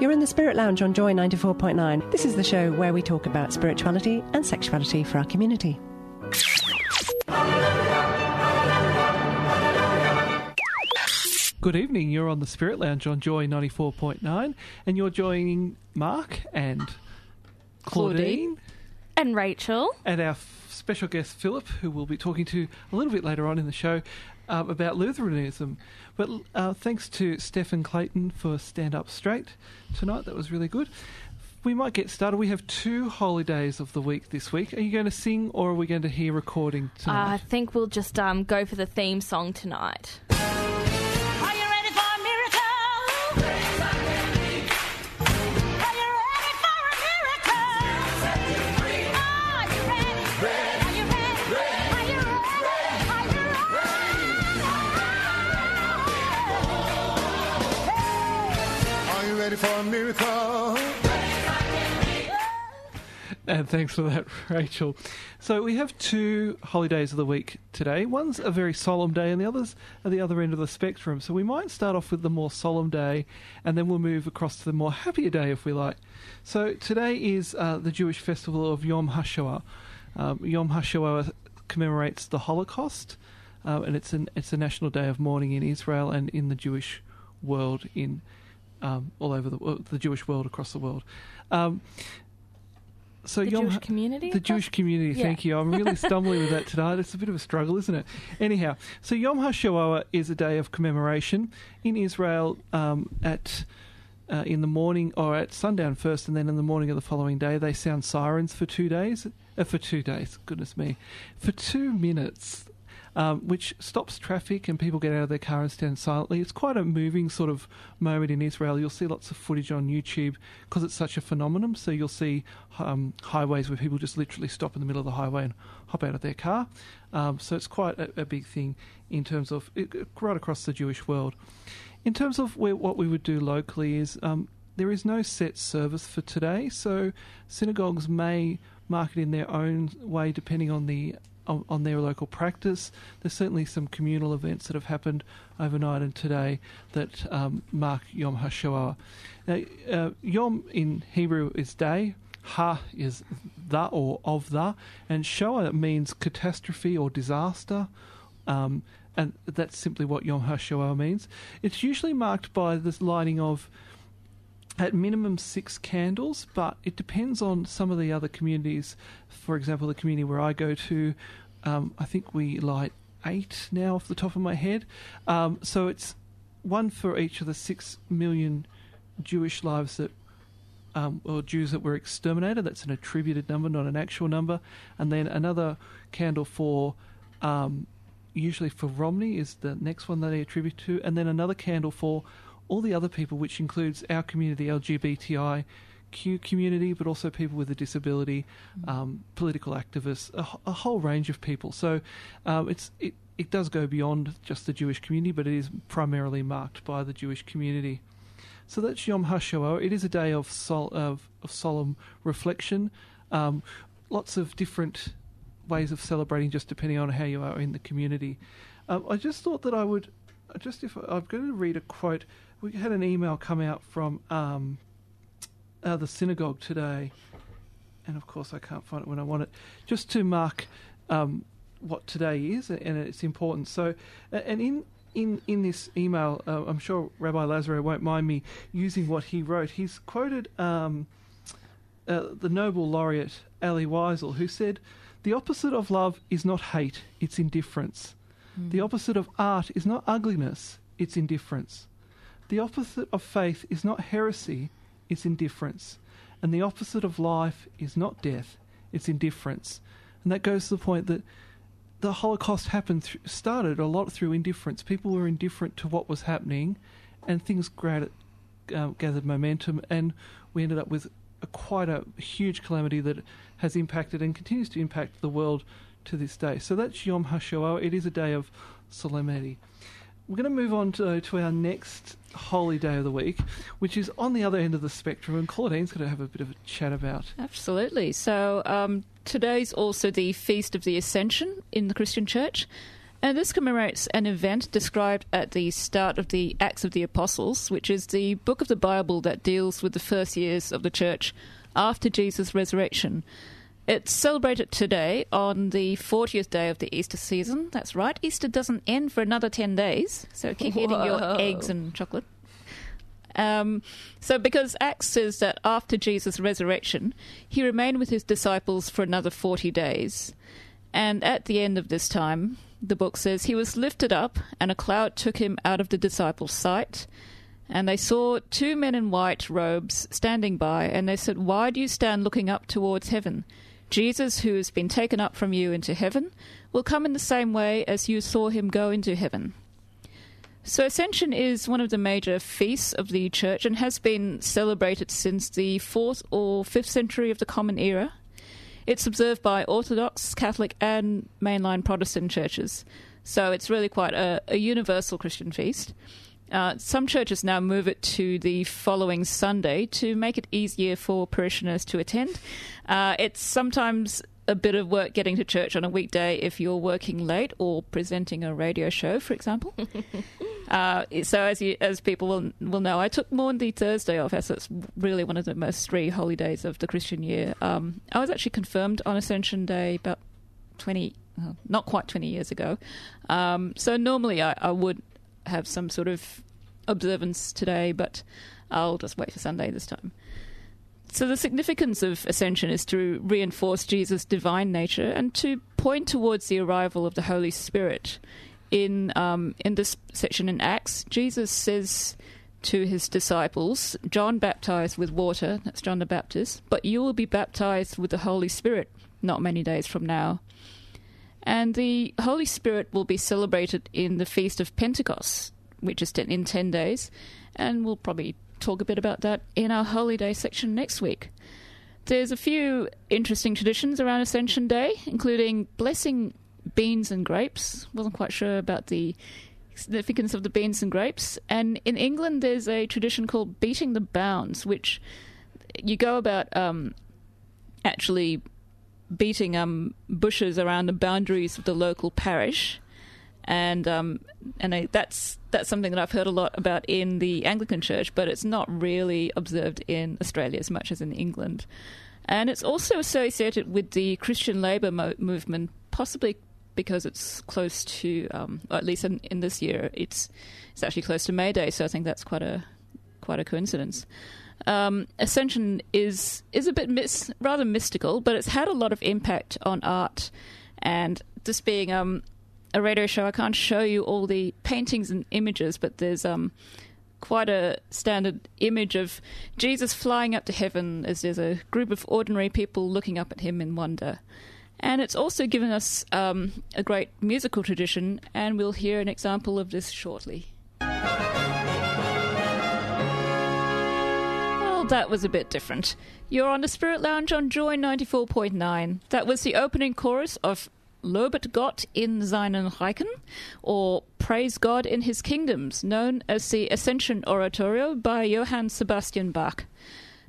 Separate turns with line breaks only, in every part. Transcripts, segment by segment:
You're in the Spirit Lounge on Joy 94.9. This is the show where we talk about spirituality and sexuality for our community.
Good evening. You're on the Spirit Lounge on Joy 94.9, and you're joining Mark and Claudine,
And Rachel.
and our f- special guest Philip, who we'll be talking to a little bit later on in the show um, about Lutheranism. But uh, thanks to Stephen Clayton for Stand Up Straight tonight. That was really good. We might get started. We have two holy days of the week this week. Are you going to sing or are we going to hear recording
Uh, I think we'll just um, go for the theme song tonight.
And thanks for that, Rachel. So we have two holidays of the week today. One's a very solemn day, and the other's at the other end of the spectrum. So we might start off with the more solemn day, and then we'll move across to the more happier day, if we like. So today is uh, the Jewish festival of Yom HaShoah. Um, Yom HaShoah commemorates the Holocaust, uh, and it's an it's a national day of mourning in Israel and in the Jewish world in um, all over the the Jewish world across the world. Um, so
The
Yom
Jewish community?
the Jewish community.
Yeah.
Thank you. I'm really stumbling with that tonight. It's a bit of a struggle, isn't it? Anyhow, so Yom HaShoah is a day of commemoration in Israel um, at. Uh, in the morning or at sundown first, and then in the morning of the following day, they sound sirens for two days. Uh, for two days, goodness me, for two minutes, um, which stops traffic and people get out of their car and stand silently. It's quite a moving sort of moment in Israel. You'll see lots of footage on YouTube because it's such a phenomenon. So you'll see um, highways where people just literally stop in the middle of the highway and hop out of their car. Um, so it's quite a, a big thing in terms of it, right across the Jewish world. In terms of where, what we would do locally is um, there is no set service for today, so synagogues may mark it in their own way depending on the on, on their local practice. There's certainly some communal events that have happened overnight and today that um, mark Yom HaShoah. Now, uh, Yom in Hebrew is day. Ha is the or of the, and Shoah means catastrophe or disaster. Um, and that's simply what Yom HaShoah means. It's usually marked by this lighting of at minimum six candles, but it depends on some of the other communities. For example, the community where I go to, um, I think we light eight now off the top of my head. Um, so it's one for each of the six million Jewish lives that um, or Jews that were exterminated. That's an attributed number, not an actual number. And then another candle for, um, usually for Romney, is the next one that they attribute to. And then another candle for all the other people, which includes our community, LGBTI. Community, but also people with a disability, um, political activists, a, a whole range of people. So um, it's it, it does go beyond just the Jewish community, but it is primarily marked by the Jewish community. So that's Yom HaShoah. It is a day of sol- of, of solemn reflection. Um, lots of different ways of celebrating, just depending on how you are in the community. Um, I just thought that I would, just if I'm going to read a quote. We had an email come out from um, uh, the synagogue today, and of course I can't find it when I want it. Just to mark um, what today is and its importance. So, and in in in this email, uh, I'm sure Rabbi Lazaro won't mind me using what he wrote. He's quoted um, uh, the Nobel laureate Elie Wiesel, who said, "The opposite of love is not hate; it's indifference. The opposite of art is not ugliness; it's indifference. The opposite of faith is not heresy; it's indifference. And the opposite of life is not death, it's indifference. And that goes to the point that the Holocaust happened, th- started a lot through indifference. People were indifferent to what was happening, and things grad- uh, gathered momentum, and we ended up with a, quite a huge calamity that has impacted and continues to impact the world to this day. So that's Yom HaShoah. It is a day of solemnity. We're going to move on to, to our next holy day of the week, which is on the other end of the spectrum, and Claudine's going to have a bit of a chat about.
Absolutely. So um, today's also the Feast of the Ascension in the Christian Church. And this commemorates an event described at the start of the Acts of the Apostles, which is the book of the Bible that deals with the first years of the church after Jesus' resurrection. It's celebrated today on the 40th day of the Easter season. That's right. Easter doesn't end for another 10 days, so keep eating your eggs and chocolate. Um, so, because Acts says that after Jesus' resurrection, he remained with his disciples for another 40 days. And at the end of this time, the book says he was lifted up, and a cloud took him out of the disciples' sight. And they saw two men in white robes standing by, and they said, Why do you stand looking up towards heaven? Jesus, who has been taken up from you into heaven, will come in the same way as you saw him go into heaven. So, Ascension is one of the major feasts of the church and has been celebrated since the 4th or 5th century of the Common Era. It's observed by Orthodox, Catholic, and mainline Protestant churches. So, it's really quite a, a universal Christian feast. Uh, some churches now move it to the following Sunday to make it easier for parishioners to attend. Uh, it's sometimes a bit of work getting to church on a weekday if you're working late or presenting a radio show, for example. uh, so, as you, as people will will know, I took Maundy Thursday off, as it's really one of the most free holy days of the Christian year. Um, I was actually confirmed on Ascension Day about twenty, well, not quite twenty years ago. Um, so normally I, I would have some sort of observance today, but I'll just wait for Sunday this time. So, the significance of Ascension is to reinforce Jesus' divine nature and to point towards the arrival of the Holy Spirit. In, um, in this section in Acts, Jesus says to his disciples, John baptized with water, that's John the Baptist, but you will be baptized with the Holy Spirit not many days from now. And the Holy Spirit will be celebrated in the Feast of Pentecost, which is in 10 days, and we'll probably talk a bit about that in our Holy Day section next week. There's a few interesting traditions around Ascension Day, including blessing beans and grapes. Wasn't quite sure about the significance of the beans and grapes. And in England, there's a tradition called beating the bounds, which you go about um, actually beating um, bushes around the boundaries of the local parish. And um, and I, that's that's something that I've heard a lot about in the Anglican Church, but it's not really observed in Australia as much as in England. And it's also associated with the Christian Labour mo- movement, possibly because it's close to, um, or at least in, in this year, it's it's actually close to May Day. So I think that's quite a quite a coincidence. Um, Ascension is is a bit mis- rather mystical, but it's had a lot of impact on art. And this being um, a radio show, I can't show you all the paintings and images, but there's um, quite a standard image of Jesus flying up to heaven as there's a group of ordinary people looking up at him in wonder. And it's also given us um, a great musical tradition, and we'll hear an example of this shortly. That was a bit different. You're on the Spirit Lounge on Joy 94.9. That was the opening chorus of Lobet Gott in seinen Reichen, or Praise God in His Kingdoms, known as the Ascension Oratorio by Johann Sebastian Bach.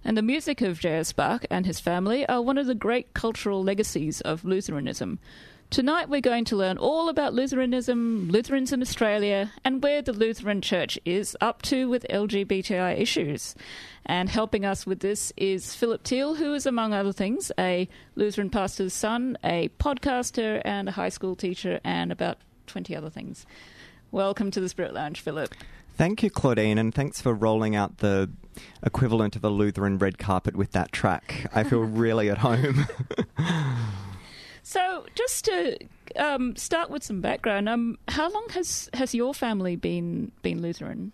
And the music of J.S. Bach and his family are one of the great cultural legacies of Lutheranism. Tonight we're going to learn all about Lutheranism, Lutherans in Australia, and where the Lutheran Church is up to with LGBTI issues. And helping us with this is Philip Thiel, who is, among other things, a Lutheran pastor's son, a podcaster, and a high school teacher, and about 20 other things. Welcome to the Spirit Lounge, Philip.
Thank you, Claudine, and thanks for rolling out the equivalent of a Lutheran red carpet with that track. I feel really at home.
So, just to um, start with some background, um, how long has, has your family been been Lutheran?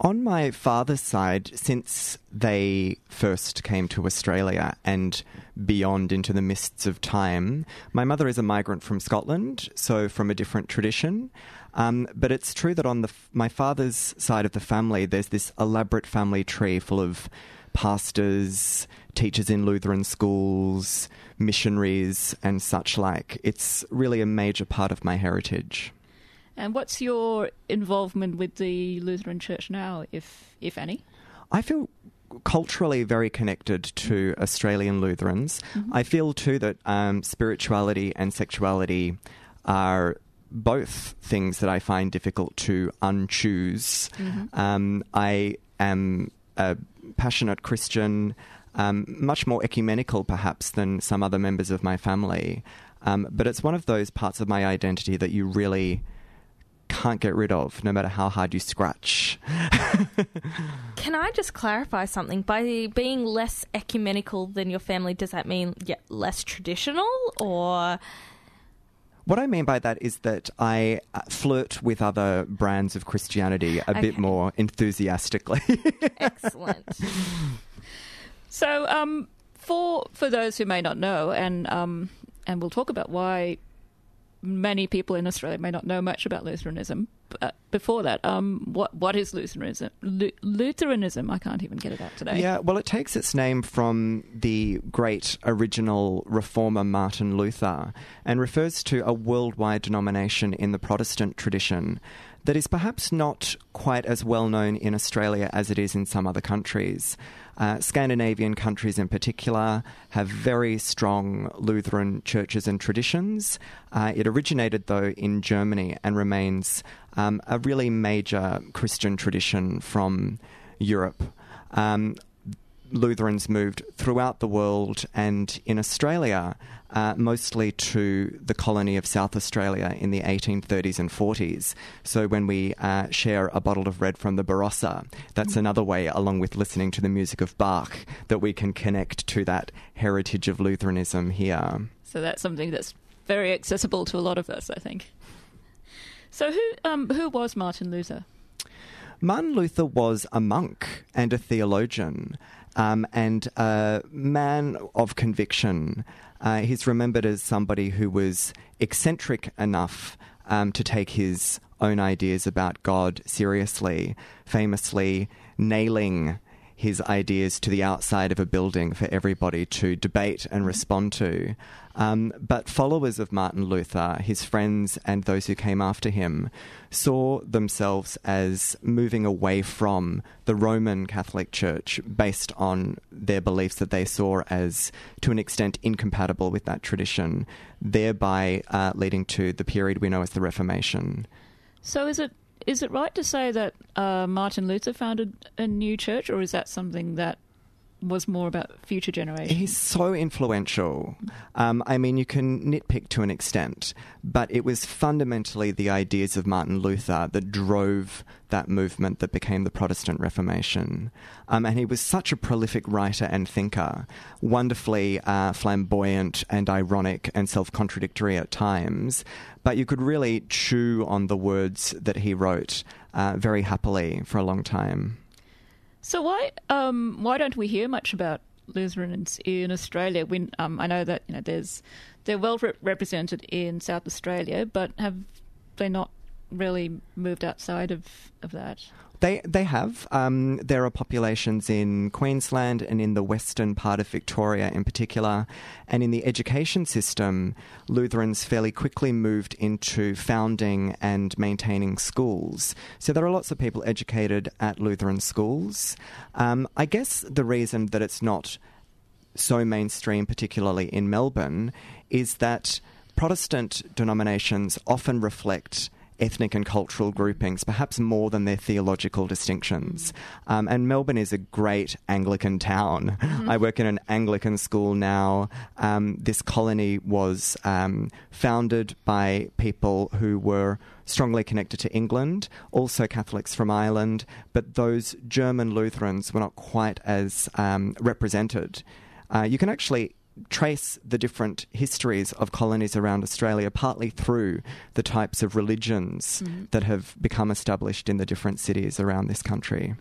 On my father's side, since they first came to Australia and beyond into the mists of time, my mother is a migrant from Scotland, so from a different tradition. Um, but it's true that on the my father's side of the family, there's this elaborate family tree full of pastors, teachers in Lutheran schools, missionaries, and such like. It's really a major part of my heritage.
And what's your involvement with the Lutheran Church now, if if any?
I feel culturally very connected to Australian Lutherans. I feel too that um, spirituality and sexuality are both things that I find difficult to unchoose. Um, I am a passionate Christian, um, much more ecumenical perhaps than some other members of my family. Um, but it's one of those parts of my identity that you really can't get rid of, no matter how hard you scratch.
Can I just clarify something? By being less ecumenical than your family, does that mean yeah, less traditional or
What I mean by that is that I uh, flirt with other brands of Christianity a bit more enthusiastically.
excellent?
So, um, for for those who may not know, and um, and we'll talk about why many people in Australia may not know much about Lutheranism. But before that, um, what what is Lutheranism? Lu- Lutheranism. I can't even get it out today.
yeah, well, it takes its name from the great original reformer Martin Luther and refers to a worldwide denomination in the Protestant tradition that is perhaps not quite as well known in Australia as it is in some other countries. Uh, Scandinavian countries, in particular, have very strong Lutheran churches and traditions. Uh, it originated, though, in Germany and remains um, a really major Christian tradition from Europe. Um, Lutherans moved throughout the world and in Australia, uh, mostly to the colony of South Australia in the 1830s and 40s. So when we uh, share a bottle of red from the Barossa, that's another way, along with listening to the music of Bach, that we can connect to that heritage of Lutheranism here.
So that's something that's very accessible to a lot of us, I think. So who um, who was Martin Luther?
Martin Luther was a monk and a theologian um, and a man of conviction. Uh, he's remembered as somebody who was eccentric enough um, to take his own ideas about God seriously, famously nailing his ideas to the outside of a building for everybody to debate and respond to. Um, but followers of Martin Luther, his friends, and those who came after him, saw themselves as moving away from the Roman Catholic Church based on their beliefs that they saw as, to an extent, incompatible with that tradition, thereby uh, leading to the period we know as the Reformation.
So is it is it right to say that uh, Martin Luther founded a new church, or is that something that was more about future generations?
He's so influential. Um, I mean, you can nitpick to an extent, but it was fundamentally the ideas of Martin Luther that drove that movement that became the Protestant Reformation. Um, and he was such a prolific writer and thinker, wonderfully uh, flamboyant and ironic and self contradictory at times. But you could really chew on the words that he wrote uh, very happily for a long time.
So why um, why don't we hear much about Lutherans in Australia? When um, I know that you know there's they're well rep- represented in South Australia, but have they not really moved outside of, of that?
They they have. Um, there are populations in Queensland and in the western part of Victoria, in particular, and in the education system, Lutherans fairly quickly moved into founding and maintaining schools. So there are lots of people educated at Lutheran schools. Um, I guess the reason that it's not so mainstream, particularly in Melbourne, is that Protestant denominations often reflect ethnic and cultural groupings, perhaps more than their theological distinctions. Um, and Melbourne is a great Anglican town. I work in an Anglican school now. Um, this colony was um, founded by people who were strongly connected to England, also Catholics from Ireland, but those German Lutherans were not quite as um, represented. Uh, you can actually trace the different histories of colonies around Australia partly through the types of religions that have become established in the different cities around this country.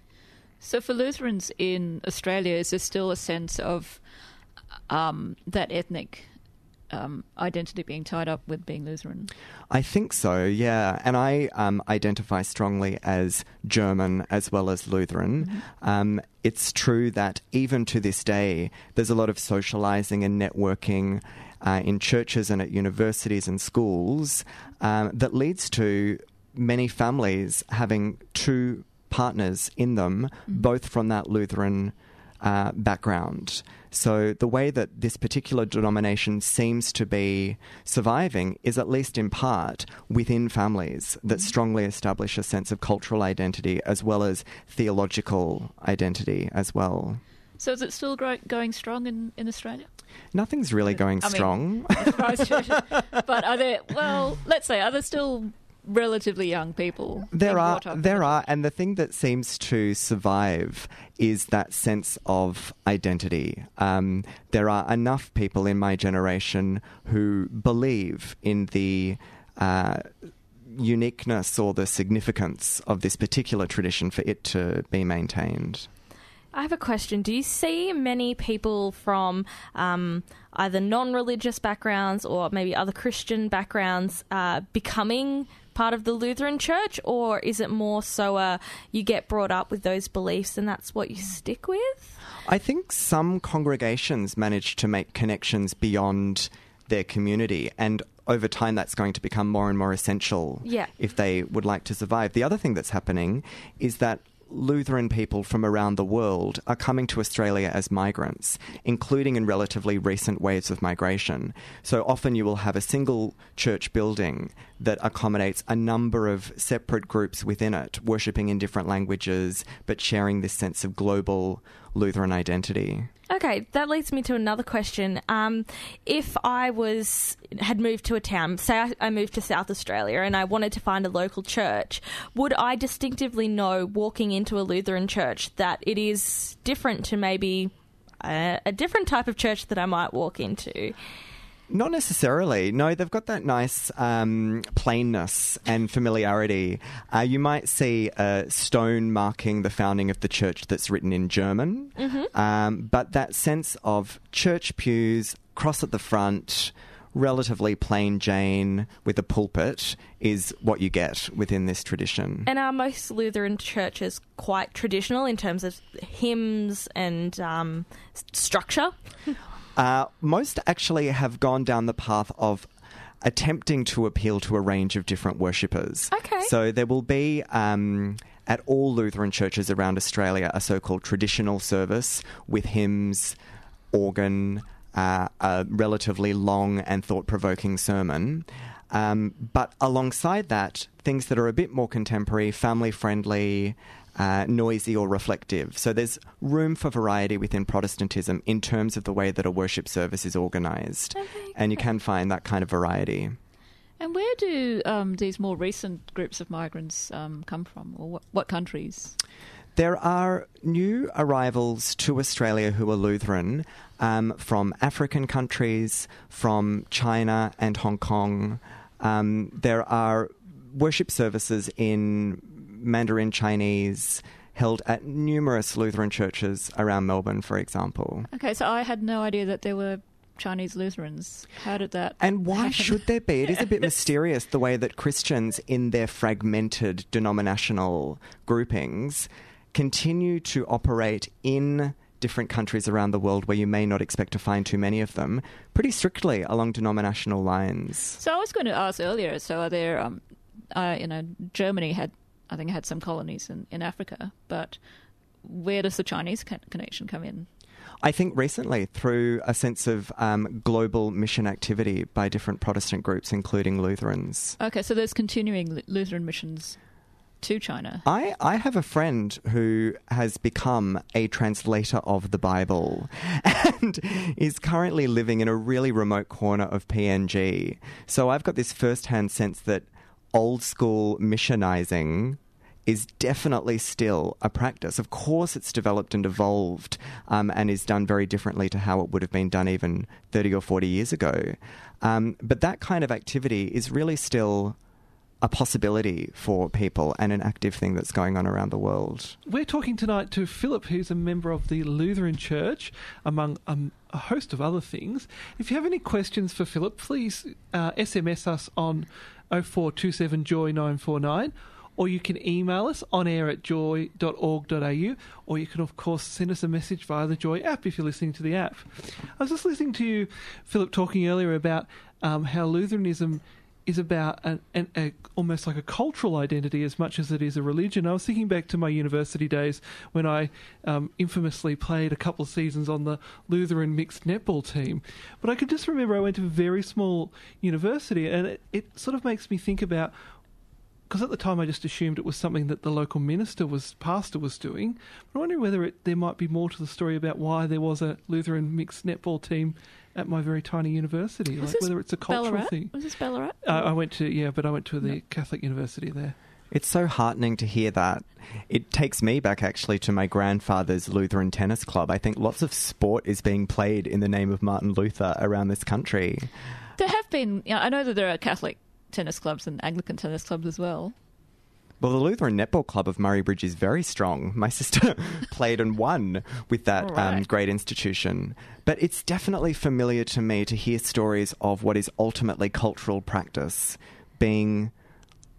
So, for Lutherans in Australia, is there still a sense of um, that ethnic um, identity being tied up with being Lutheran?
I think so, yeah. And I um, identify strongly as German as well as Lutheran. Um, it's true that even to this day, there's a lot of socializing and networking uh, in churches and at universities and schools um, that leads to many families having two partners in them, both from that Lutheran uh, background. So the way that this particular denomination seems to be surviving is at least in part within families that strongly establish a sense of cultural identity as well as theological identity as well.
So, is it still gro- going strong in, in Australia?
Nothing's really going
I mean,
strong.
as far as churches- but are there, well, let's say, are there still relatively young people?
There are,
brought up in
there are, and the thing that seems to survive is that sense of identity. Um, there are enough people in my generation who believe in the uh, uniqueness or the significance of this particular tradition for it to be maintained.
I have a question. Do you see many people from um, either non religious backgrounds or maybe other Christian backgrounds uh, becoming part of the Lutheran Church? Or is it more so uh, you get brought up with those beliefs and that's what you stick with?
I think some congregations manage to make connections beyond their community, and over time, that's going to become more and more essential
Yeah.
if they would like to survive. The other thing that's happening is that Lutheran people from around the world are coming to Australia as migrants, including in relatively recent waves of migration. So often you will have a single church building that accommodates a number of separate groups within it, worshipping in different languages, but sharing this sense of global Lutheran identity.
Okay, that leads me to another question. Um, if I was had moved to a town, say I, I moved to South Australia, and I wanted to find a local church, would I distinctively know walking into a Lutheran church that it is different to maybe a, a different type of church that I might walk into?
Not necessarily. No, they've got that nice um, plainness and familiarity. Uh, you might see a stone marking the founding of the church that's written in German, um, but that sense of church pews, cross at the front, relatively plain Jane with a pulpit is what you get within this tradition.
And are most Lutheran churches quite traditional in terms of hymns and um, structure?
Uh, most actually have gone down the path of attempting to appeal to a range of different worshippers.
Okay.
So there will be. Um, at all Lutheran churches around Australia, a so called traditional service with hymns, organ, uh, a relatively long and thought provoking sermon. Um, but alongside that, things that are a bit more contemporary, family friendly, uh, noisy, or reflective. So there's room for variety within Protestantism in terms of the way that a worship service is organised. and you can find that kind of variety.
And where do um, these more recent groups of migrants um, come from, or what, what countries?
There are new arrivals to Australia who are Lutheran um, from African countries, from China and Hong Kong. Um, there are worship services in Mandarin Chinese held at numerous Lutheran churches around Melbourne, for example.
Okay, so I had no idea that there were Chinese Lutherans. How did that?
And why
happen?
should there be? It is a bit mysterious the way that Christians, in their fragmented denominational groupings, continue to operate in different countries around the world where you may not expect to find too many of them, pretty strictly along denominational lines.
So I was going to ask earlier. So are there? Um, uh, you know, Germany had, I think, had some colonies in, in Africa, but where does the Chinese con- connection come in?
I think recently, through a sense of um, global mission activity by different Protestant groups, including Lutherans.
Okay, so there's continuing Lu- Lutheran missions to China.
I, I have a friend who has become a translator of the Bible and is currently living in a really remote corner of PNG. So I've got this first hand sense that old school missionizing is definitely still a practice. Of course, it's developed and evolved um, and is done very differently to how it would have been done even 30 or 40 years ago. Um, but that kind of activity is really still a possibility for people and an active thing that's going on around the world.
We're talking tonight to Philip, who's a member of the Lutheran Church, among um, a host of other things. If you have any questions for Philip, please uh, SMS us on 0427 Joy 949 or you can email us on air at joy.org.au, or you can, of course, send us a message via the Joy app if you're listening to the app. I was just listening to you, Philip, talking earlier about um, how Lutheranism is about an, an, a, almost like a cultural identity as much as it is a religion. I was thinking back to my university days when I um, infamously played a couple of seasons on the Lutheran mixed netball team. But I could just remember I went to a very small university, and it, it sort of makes me think about because at the time I just assumed it was something that the local minister was pastor was doing. But I'm wondering whether it, there might be more to the story about why there was a Lutheran mixed netball team at my very tiny university.
Was
like whether it's a cultural
Ballarat?
thing.
Was this Ballarat?
Uh, I went to yeah, but I went to the Catholic university there.
It's so heartening to hear that. It takes me back actually to my grandfather's Lutheran tennis club. I think lots of sport is being played in the name of Martin Luther around this country.
There have been. You know, I know that there are Catholic tennis clubs and Anglican tennis clubs as well.
Well, the Lutheran Netball Club of Murray Bridge is very strong. My sister played and won with that
All
um, great institution. But it's definitely familiar to me to hear stories of what is ultimately cultural practice being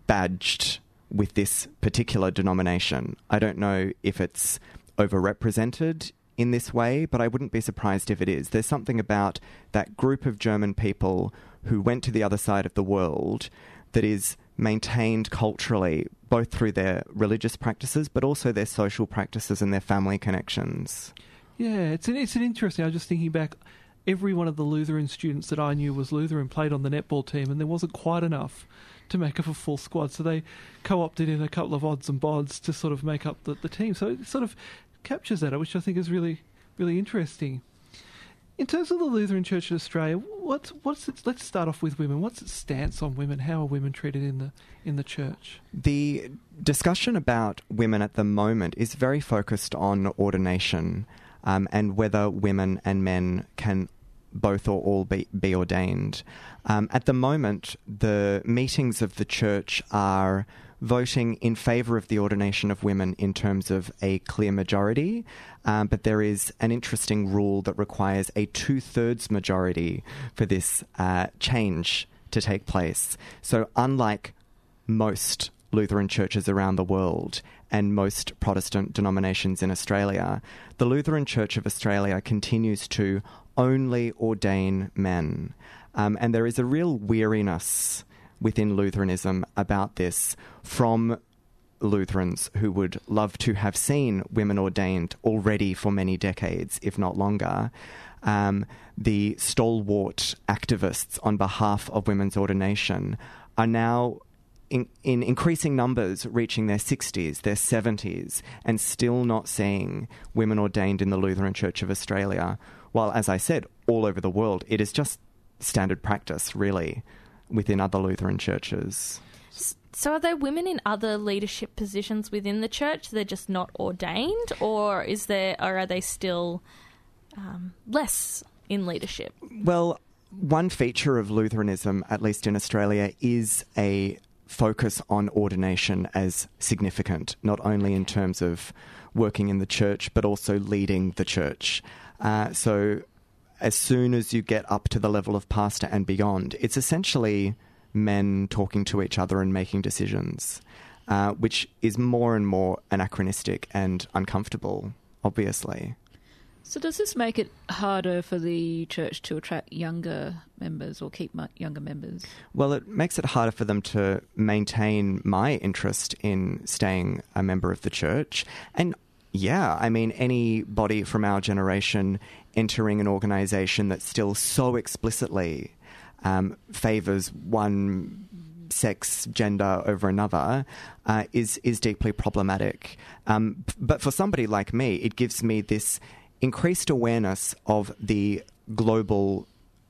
badged with this particular denomination. I don't know if it's overrepresented in this way, but I wouldn't be surprised if it is. There's something about that group of German people who went to the other side of the world that is maintained culturally, both through their religious practices, but also their social practices and their family connections.
Yeah, it's an, it's an interesting. I was just thinking back. Every one of the Lutheran students that I knew was Lutheran played on the netball team, and there wasn't quite enough to make up a full squad. So they co-opted in a couple of odds and bods to sort of make up the, the team. So it sort of captures that, which I think is really really interesting. In terms of the Lutheran Church in Australia, what's what's its, let's start off with women. What's its stance on women? How are women treated in the in the church?
The discussion about women at the moment is very focused on ordination um, and whether women and men can both or all be, be ordained. Um, at the moment, the meetings of the church are voting in favour of the ordination of women in terms of a clear majority, um, but there is an interesting rule that requires a two thirds majority for this uh, change to take place. So, unlike most Lutheran churches around the world and most Protestant denominations in Australia, the Lutheran Church of Australia continues to only ordain men. Um, and there is a real weariness within Lutheranism about this from Lutherans who would love to have seen women ordained already for many decades, if not longer. Um, the stalwart activists on behalf of women's ordination are now in, in increasing numbers reaching their 60s, their 70s, and still not seeing women ordained in the Lutheran Church of Australia. While, as I said, all over the world, it is just standard practice, really, within other Lutheran churches.
So are there women in other leadership positions within the church? They're just not ordained, or is there, or are they still um, less in leadership?
Well, one feature of Lutheranism, at least in Australia, is a focus on ordination as significant, not only in terms of working in the church, but also leading the church. Uh, so, as soon as you get up to the level of pastor and beyond, it's essentially men talking to each other and making decisions, uh, which is more and more anachronistic and uncomfortable, obviously.
So does this make it harder for the church to attract younger members or keep younger members?
Well, it makes it harder for them to maintain my interest in staying a member of the church. And yeah, I mean, anybody from our generation entering an organization that still so explicitly um, favors one sex, gender over another uh, is is deeply problematic. Um, but for somebody like me, it gives me this increased awareness of the global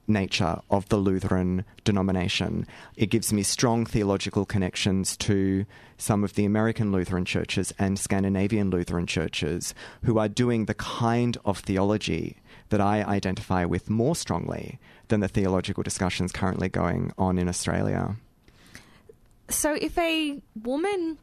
nature of the Lutheran denomination. It gives me strong theological connections to some of the American Lutheran churches and Scandinavian Lutheran churches who are doing the kind of theology that I identify with more strongly than the theological discussions currently going on in Australia.
So, if a woman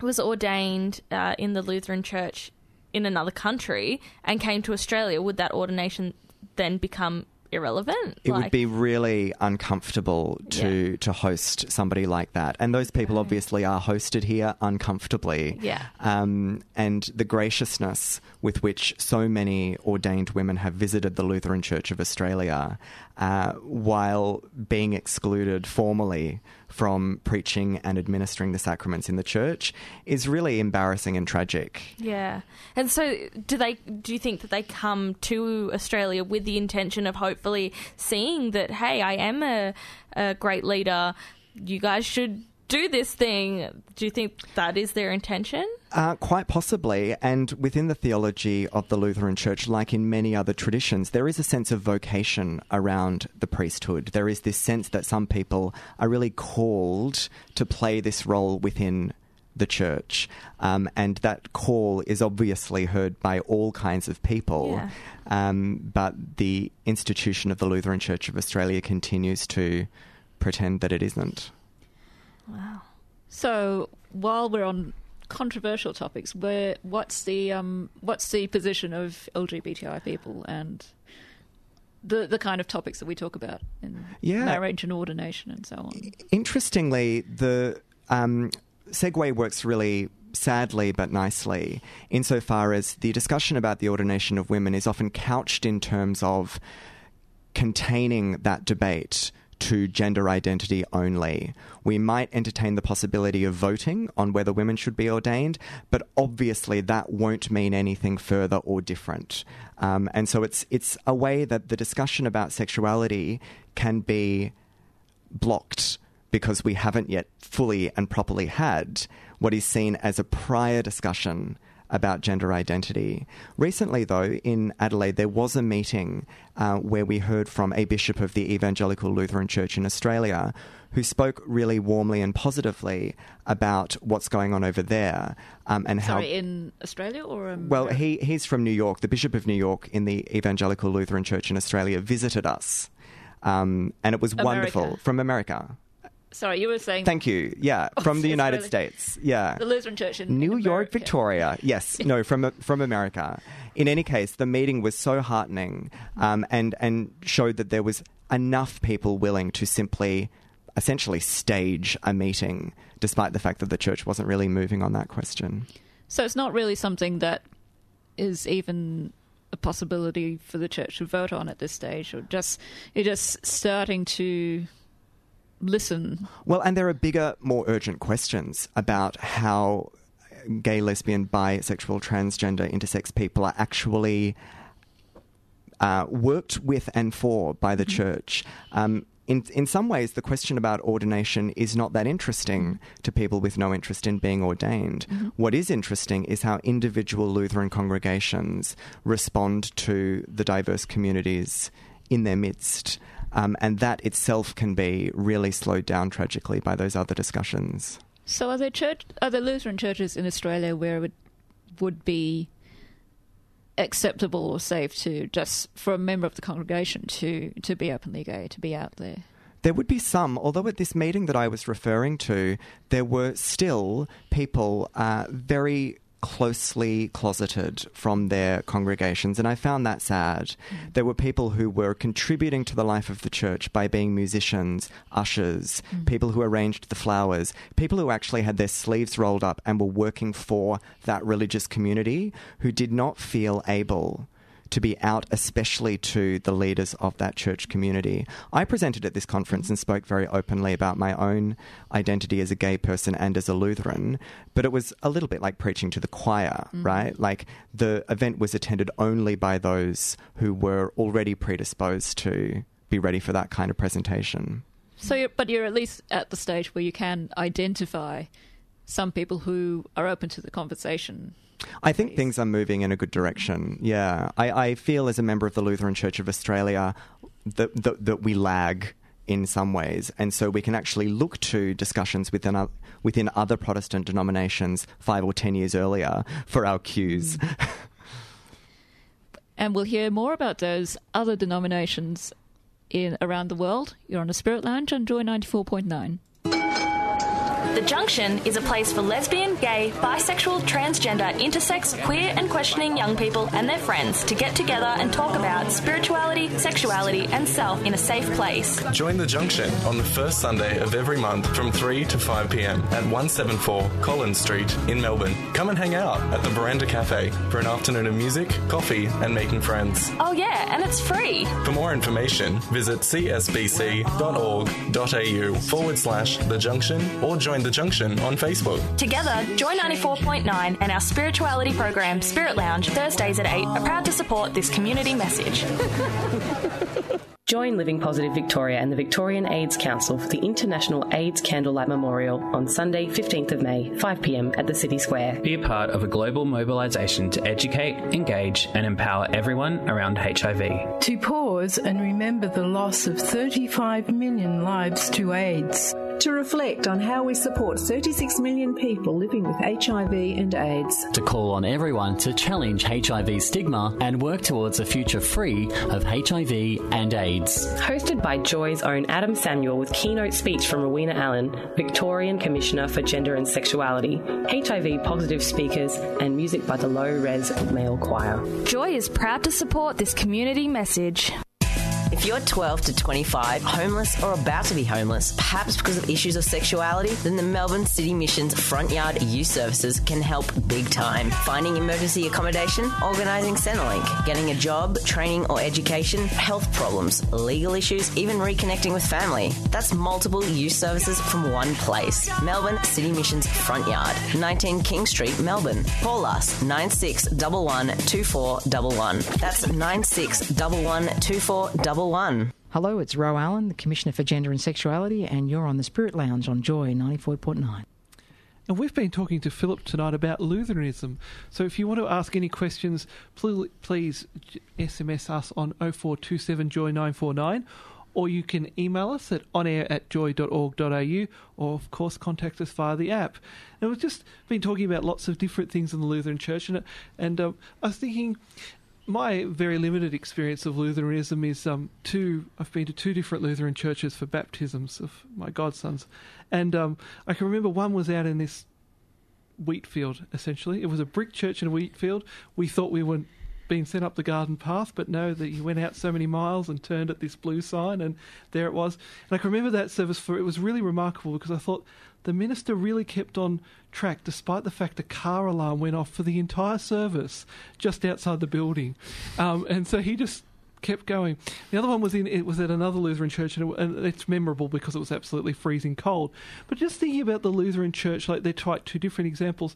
was ordained uh, in the Lutheran Church in another country and came to Australia, would that ordination then become irrelevant?
It
Like-
would be really uncomfortable to to host somebody like that, and those people obviously are hosted here uncomfortably.
Yeah.
Um, and the graciousness with which so many ordained women have visited the Lutheran Church of Australia, uh, while being excluded formally from preaching and administering the sacraments in the church, is really embarrassing and tragic.
Yeah. And so do they do you think that they come to Australia with the intention of hopefully seeing that hey, I am a, a great leader. You guys should do this thing. Do you think that is their intention?
Uh, quite possibly. And within the theology of the Lutheran Church, like in many other traditions, there is a sense of vocation around the priesthood. There is this sense that some people are really called to play this role within the church. Um, and that call is obviously heard by all kinds of people.
Yeah.
Um, but the institution of the Lutheran Church of Australia continues to pretend that it isn't.
Wow.
So while we're on controversial topics, where what's the um, what's the position of LGBTI people and the the kind of topics that we talk about in
Yeah.
marriage and ordination and so on?
Interestingly, the um, segue works really sadly but nicely insofar as the discussion about the ordination of women is often couched in terms of containing that debate to gender identity only. We might entertain the possibility of voting on whether women should be ordained, but obviously that won't mean anything further or different. Um, and so it's it's a way that the discussion about sexuality can be blocked because we haven't yet fully and properly had what is seen as a prior discussion about gender identity. Recently, though, in Adelaide, there was a meeting uh, where we heard from a bishop of the Evangelical Lutheran Church in Australia who spoke really warmly and positively about what's going on over there um, and how.
Sorry, in Australia or um,
Well, he, he's from New York. The Bishop of New York in the Evangelical Lutheran Church in Australia visited us. Um, and it was wonderful. From America.
Sorry, you were saying
Thank you. Yeah, from the United
Australia.
States. Yeah.
the Lutheran Church in
New
in
York, Victoria. Yes, no, from from America. In any case, the meeting was so heartening, um, and and showed that there was enough people willing to simply, essentially, stage a meeting, despite the fact that the church wasn't really moving on that question.
So it's not really something that is even a possibility for the church to vote on at this stage, or just you're just starting to listen.
Well, and there are bigger, more urgent questions about how gay, lesbian, bisexual, transgender, intersex people are actually uh, worked with and for by the church. Um, in, in some ways, the question about ordination is not that interesting to people with no interest in being ordained. What is interesting is how individual Lutheran congregations respond to the diverse communities in their midst. Um, and that itself can be really slowed down tragically by those other discussions.
So are there church are there Lutheran churches in Australia where it would, would be acceptable or safe to just for a member of the congregation to to be openly gay, to be out there?
There would be some, although at this meeting that I was referring to, there were still people uh, very closely closeted from their congregations, and I found that sad. Mm. There were people who were contributing to the life of the church by being musicians, ushers, mm. people who arranged the flowers, people who actually had their sleeves rolled up and were working for that religious community who did not feel able to be out, especially to the leaders of that church community. I presented at this conference and spoke very openly about my own identity as a gay person and as a Lutheran, but it was a little bit like preaching to the choir, mm. right? Like the event was attended only by those who were already predisposed to be ready for that kind of presentation.
So, you're, but you're at least at the stage where you can identify some people who are open to the conversation.
I think things are moving in a good direction. Yeah. I, I feel as a member of the Lutheran Church of Australia that, that, that we lag in some ways. And so we can actually look to discussions within, o- within other Protestant denominations five or ten years earlier for our cues. Mm.
And we'll hear more about those other denominations in around the world. You're on a Spirit Lounge on Joy 94.9.
The Junction is a place for lesbian, gay, bisexual, transgender, intersex, queer, and questioning young people and their friends to get together and talk about spirituality, sexuality, and self in a safe place.
Join the Junction on the first Sunday of every month from 3 to 5 pm at 174 Collins Street in Melbourne. Come and hang out at the Veranda Cafe for an afternoon of music, coffee, and making friends.
Oh, yeah, and it's free.
For more information, visit csbc.org.au forward slash The Junction or join The Junction on Facebook.
Together, Joy 94.9 and our spirituality program, Spirit Lounge, Thursdays at 8, are proud to support this community message.
Join Living Positive Victoria and the Victorian AIDS Council for the International AIDS Candlelight Memorial on Sunday, 15th of May, 5pm at the City Square.
Be a part of a global mobilisation to educate, engage, and empower everyone around HIV.
To pause and remember the loss of 35 million lives to AIDS.
To reflect on how we support 36 million people living with HIV and AIDS.
To call on everyone to challenge HIV stigma and work towards a future free of HIV and AIDS.
Hosted by Joy's own Adam Samuel with keynote speech from Rowena Allen, Victorian Commissioner for Gender and Sexuality, HIV positive speakers, and music by the Low Res Male Choir.
Joy is proud to support this community message.
If you're 12 to 25, homeless or about to be homeless, perhaps because of issues of sexuality, then the Melbourne City Mission's Front Yard Youth Services can help big time. Finding emergency accommodation, organising Centrelink, getting a job, training or education, health problems, legal issues, even reconnecting with family. That's multiple youth services from one place. Melbourne City Mission's Front Yard, 19 King Street, Melbourne. Call us 9611 2411. That's 9611 2411.
Hello, it's Ro Allen, the Commissioner for Gender and Sexuality, and you're on the Spirit Lounge on Joy 94.9.
And we've been talking to Philip tonight about Lutheranism. So if you want to ask any questions, please, please SMS us on 0427 Joy 949 or you can email us at onair at joy.org.au or, of course, contact us via the app. And we've just been talking about lots of different things in the Lutheran Church, and, and um, I was thinking my very limited experience of Lutheranism is um, two. I've been to two different Lutheran churches for baptisms of my godsons, and um, I can remember one was out in this wheat field. Essentially, it was a brick church in a wheat field. We thought we were being sent up the garden path, but no, that you went out so many miles and turned at this blue sign, and there it was. And I can remember that service for it was really remarkable because I thought the minister really kept on track despite the fact a car alarm went off for the entire service just outside the building. Um, and so he just kept going. The other one was in it was at another Lutheran church, and it's memorable because it was absolutely freezing cold. But just thinking about the Lutheran church, like they're quite two different examples.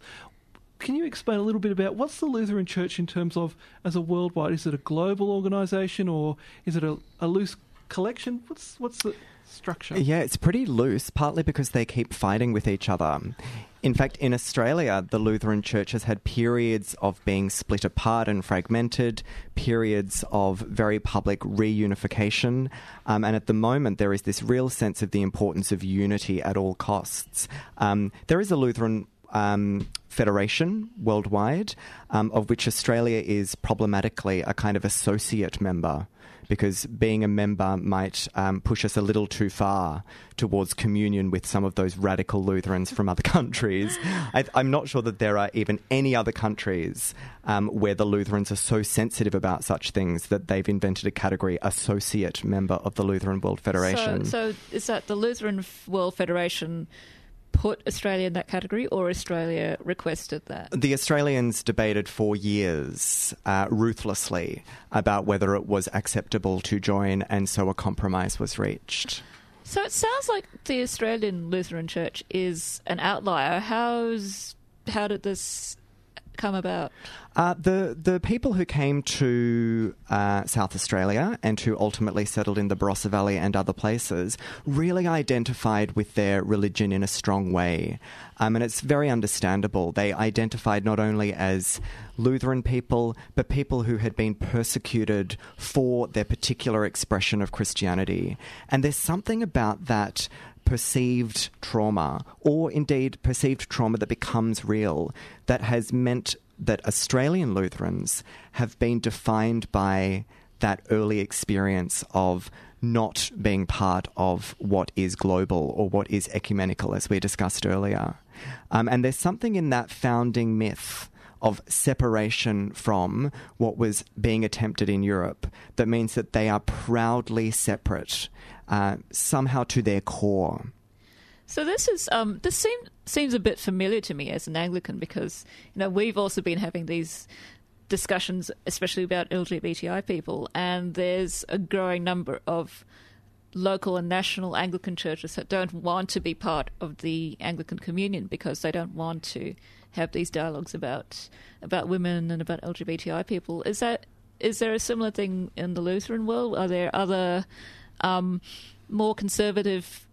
Can you explain a little bit about what's the Lutheran Church in terms of as a worldwide? Is it a global organisation or is it a, a loose collection? What's what's the structure?
Yeah, it's pretty loose, partly because they keep fighting with each other. In fact, in Australia, the Lutheran Church has had periods of being split apart and fragmented, periods of very public reunification, um, and at the moment there is this real sense of the importance of unity at all costs. Um, there is a Lutheran um, federation worldwide, um, of which Australia is problematically a kind of associate member. Because being a member might um, push us a little too far towards communion with some of those radical Lutherans from other countries. I, I'm not sure that there are even any other countries um, where the Lutherans are so sensitive about such things that they've invented a category associate member of the Lutheran World Federation.
So, so is that the Lutheran World Federation put Australia in that category, or Australia requested that?
The Australians debated for years uh, ruthlessly about whether it was acceptable to join, and so a compromise was reached.
So it sounds like the Australian Lutheran Church is an outlier. How's how did this come about?
Uh, the the people who came to uh, South Australia and who ultimately settled in the Barossa Valley and other places really identified with their religion in a strong way, um, and it's very understandable. They identified not only as Lutheran people, but people who had been persecuted for their particular expression of Christianity, and there's something about that perceived trauma, or indeed perceived trauma that becomes real, that has meant that Australian Lutherans have been defined by that early experience of not being part of what is global or what is ecumenical, as we discussed earlier. Um, and there's something in that founding myth of separation from what was being attempted in Europe that means that they are proudly separate, uh, somehow to their core.
So this is um, this seem, seems a bit familiar to me as an Anglican because you know we've also been having these discussions, especially about LGBTI people, and there's a growing number of local and national Anglican churches that don't want to be part of the Anglican Communion because they don't want to have these dialogues about about women and about LGBTI people. Is that is there a similar thing in the Lutheran world? Are there other um, more conservative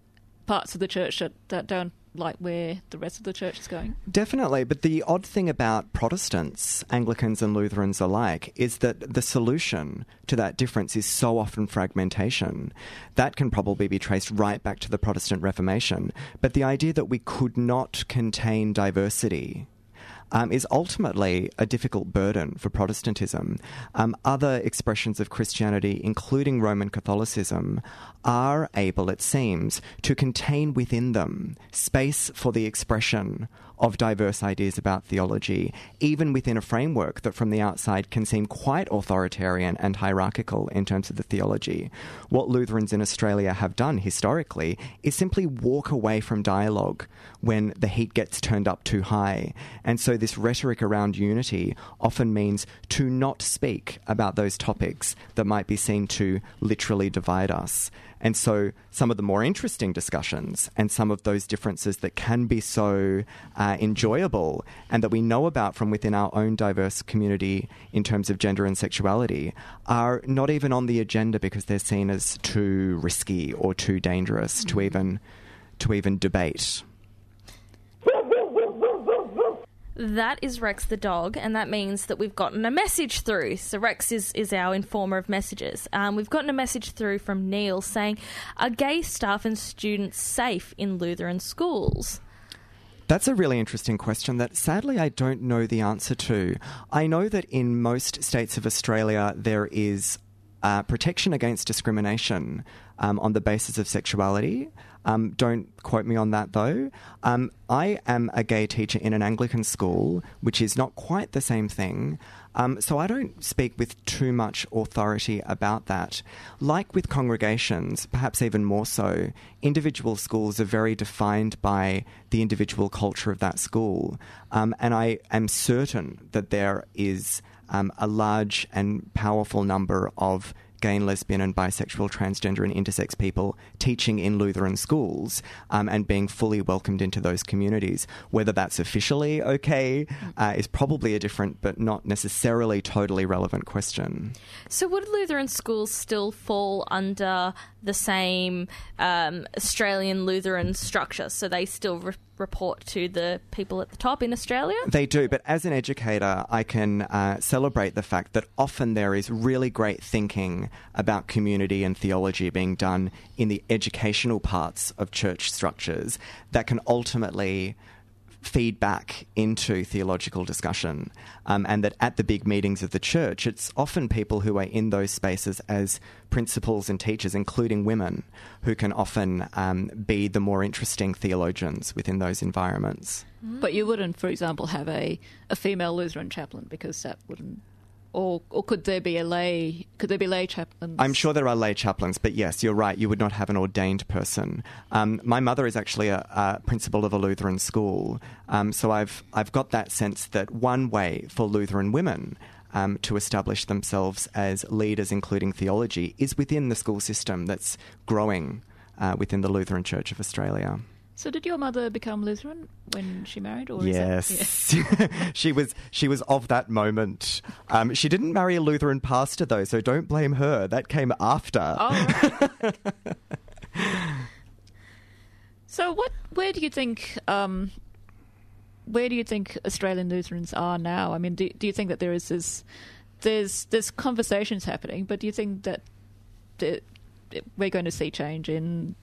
parts of the church that, that don't like where the rest of the church is going?
Definitely, but the odd thing about Protestants, Anglicans, and Lutherans alike is that the solution to that difference is so often fragmentation. That can probably be traced right back to the Protestant Reformation. But the idea that we could not contain diversity um, is ultimately a difficult burden for Protestantism. Um, other expressions of Christianity, including Roman Catholicism, are able, it seems, to contain within them space for the expression of diverse ideas about theology, even within a framework that from the outside can seem quite authoritarian and hierarchical in terms of the theology. What Lutherans in Australia have done historically is simply walk away from dialogue when the heat gets turned up too high. And so this rhetoric around unity often means to not speak about those topics that might be seen to literally divide us. And so, some of the more interesting discussions and some of those differences that can be so uh, enjoyable and that we know about from within our own diverse community in terms of gender and sexuality are not even on the agenda because they're seen as too risky or too dangerous to even to even debate.
That is Rex the dog, and that means that we've gotten a message through. So Rex is, is our informer of messages. Um, we've gotten a message through from Neil saying, "Are gay staff and students safe in Lutheran schools?"
That's a really interesting question that sadly I don't know the answer to. I know that in most states of Australia there is uh, protection against discrimination um, on the basis of sexuality. Um, don't quote me on that though. Um, I am a gay teacher in an Anglican school, which is not quite the same thing. Um, so I don't speak with too much authority about that. Like with congregations, perhaps even more so, individual schools are very defined by the individual culture of that school. Um, and I am certain that there is um, a large and powerful number of gay and lesbian and bisexual, transgender and intersex people teaching in Lutheran schools um, and being fully welcomed into those communities. Whether that's officially okay uh, is probably a different but not necessarily totally relevant question.
So, would Lutheran schools still fall under the same um, Australian Lutheran structure? So they still re- report to the people at the top in Australia?
They do, but as an educator, I can uh, celebrate the fact that often there is really great thinking about community and theology being done in the educational parts of church structures that can ultimately feed back into theological discussion. Um, and that at the big meetings of the church, it's often people who are in those spaces as principals and teachers, including women, who can often um, be the more interesting theologians within those environments.
But you wouldn't, for example, have a, a female Lutheran chaplain because that wouldn't. Or, or could there be a lay? Could there be lay chaplains?
I'm sure there are lay chaplains, but yes, you're right. You would not have an ordained person. Um, my mother is actually a, a principal of a Lutheran school, um, so I've I've got that sense that one way for Lutheran women um, to establish themselves as leaders, including theology, is within the school system that's growing uh, within the Lutheran Church of Australia.
So, did your mother become Lutheran when she married? Or is that-
Yes, she was. She was of that moment. Um, she didn't marry a Lutheran pastor though, so don't blame her. That came after.
Oh, So, what? Where do you think? Um, where do you think Australian Lutherans are now? I mean, do, do you think that there is this, there's there's conversations happening, but do you think that the, we're going to see change in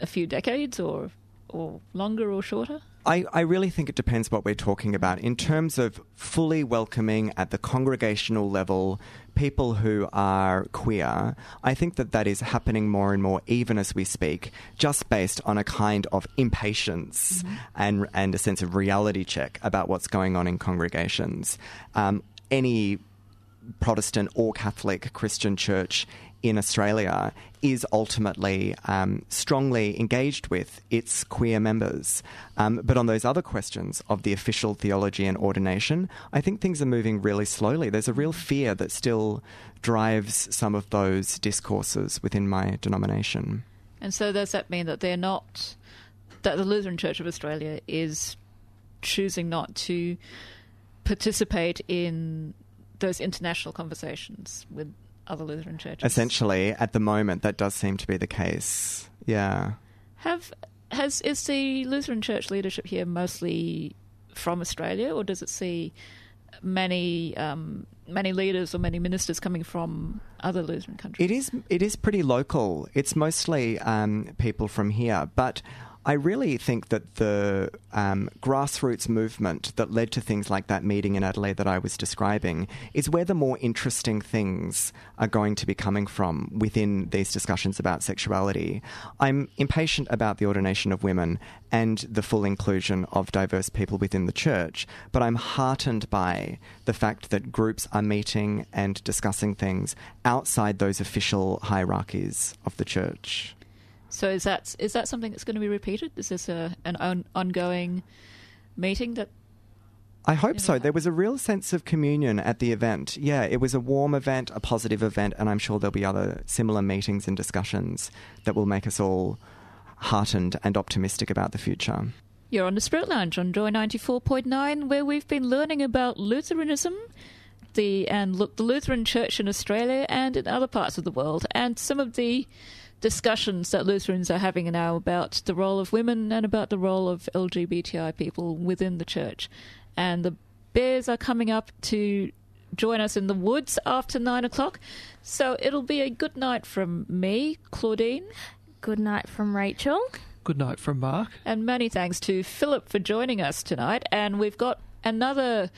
a few decades, or or longer or shorter?
I, I really think it depends what we're talking about. In terms of fully welcoming at the congregational level people who are queer, I think that that is happening more and more, even as we speak, just based on a kind of impatience and, and a sense of reality check about what's going on in congregations. Um, any Protestant or Catholic Christian church in Australia is ultimately um, strongly engaged with its queer members. Um, but on those other questions of the official theology and ordination, I think things are moving really slowly. There's a real fear that still drives some of those discourses within my denomination.
And so, does that mean that they're not that the Lutheran Church of Australia is choosing not to participate in those international conversations with other Lutheran churches?
Essentially, at the moment, that does seem to be the case. Yeah.
Have has is the Lutheran Church leadership here mostly from Australia, or does it see many um, many leaders or many ministers coming from other Lutheran countries?
It is. It is pretty local. It's mostly um, people from here, but I really think that the um, grassroots movement that led to things like that meeting in Adelaide that I was describing is where the more interesting things are going to be coming from within these discussions about sexuality. I'm impatient about the ordination of women and the full inclusion of diverse people within the church, but I'm heartened by the fact that groups are meeting and discussing things outside those official hierarchies of the church.
So is that is that something that's going to be repeated? Is this a an on, ongoing meeting that?
I hope so. There was a real sense of communion at the event. Yeah, it was a warm event, a positive event, and I'm sure there'll be other similar meetings and discussions that will make us all heartened and optimistic about the future.
You're on the Spirit Lounge on Joy ninety four point nine, where we've been learning about Lutheranism, the and look the Lutheran Church in Australia and in other parts of the world, and some of the discussions that Lutherans are having now about the role of women and about the role of LGBTI people within the church. And the Bears are coming up to join us in the woods after nine o'clock. So it'll be a good night from me, Claudine.
Good night from Rachel.
Good night from Mark.
And many thanks to Philip for joining us tonight. And we've got another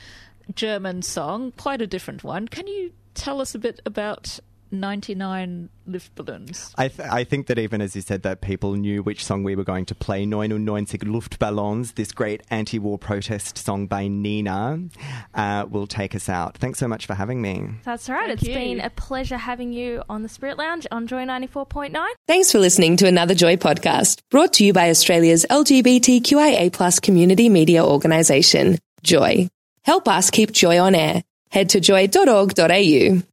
German song, quite a different one. Can you tell us a bit about 99 Luftballons?
I, th- I think that even as you said that, people knew which song we were going to play. 99 Luftballons, this great anti war protest song by Nena, uh, will take us out. Thanks so much for having me.
That's right.
Thank
It's
you.
been a pleasure having you on the Spirit Lounge on Joy 94.9.
Thanks for listening to another Joy podcast brought to you by Australia's LGBTQIA plus community media organisation, Joy. Help us keep Joy on air. Head to joy.org.au.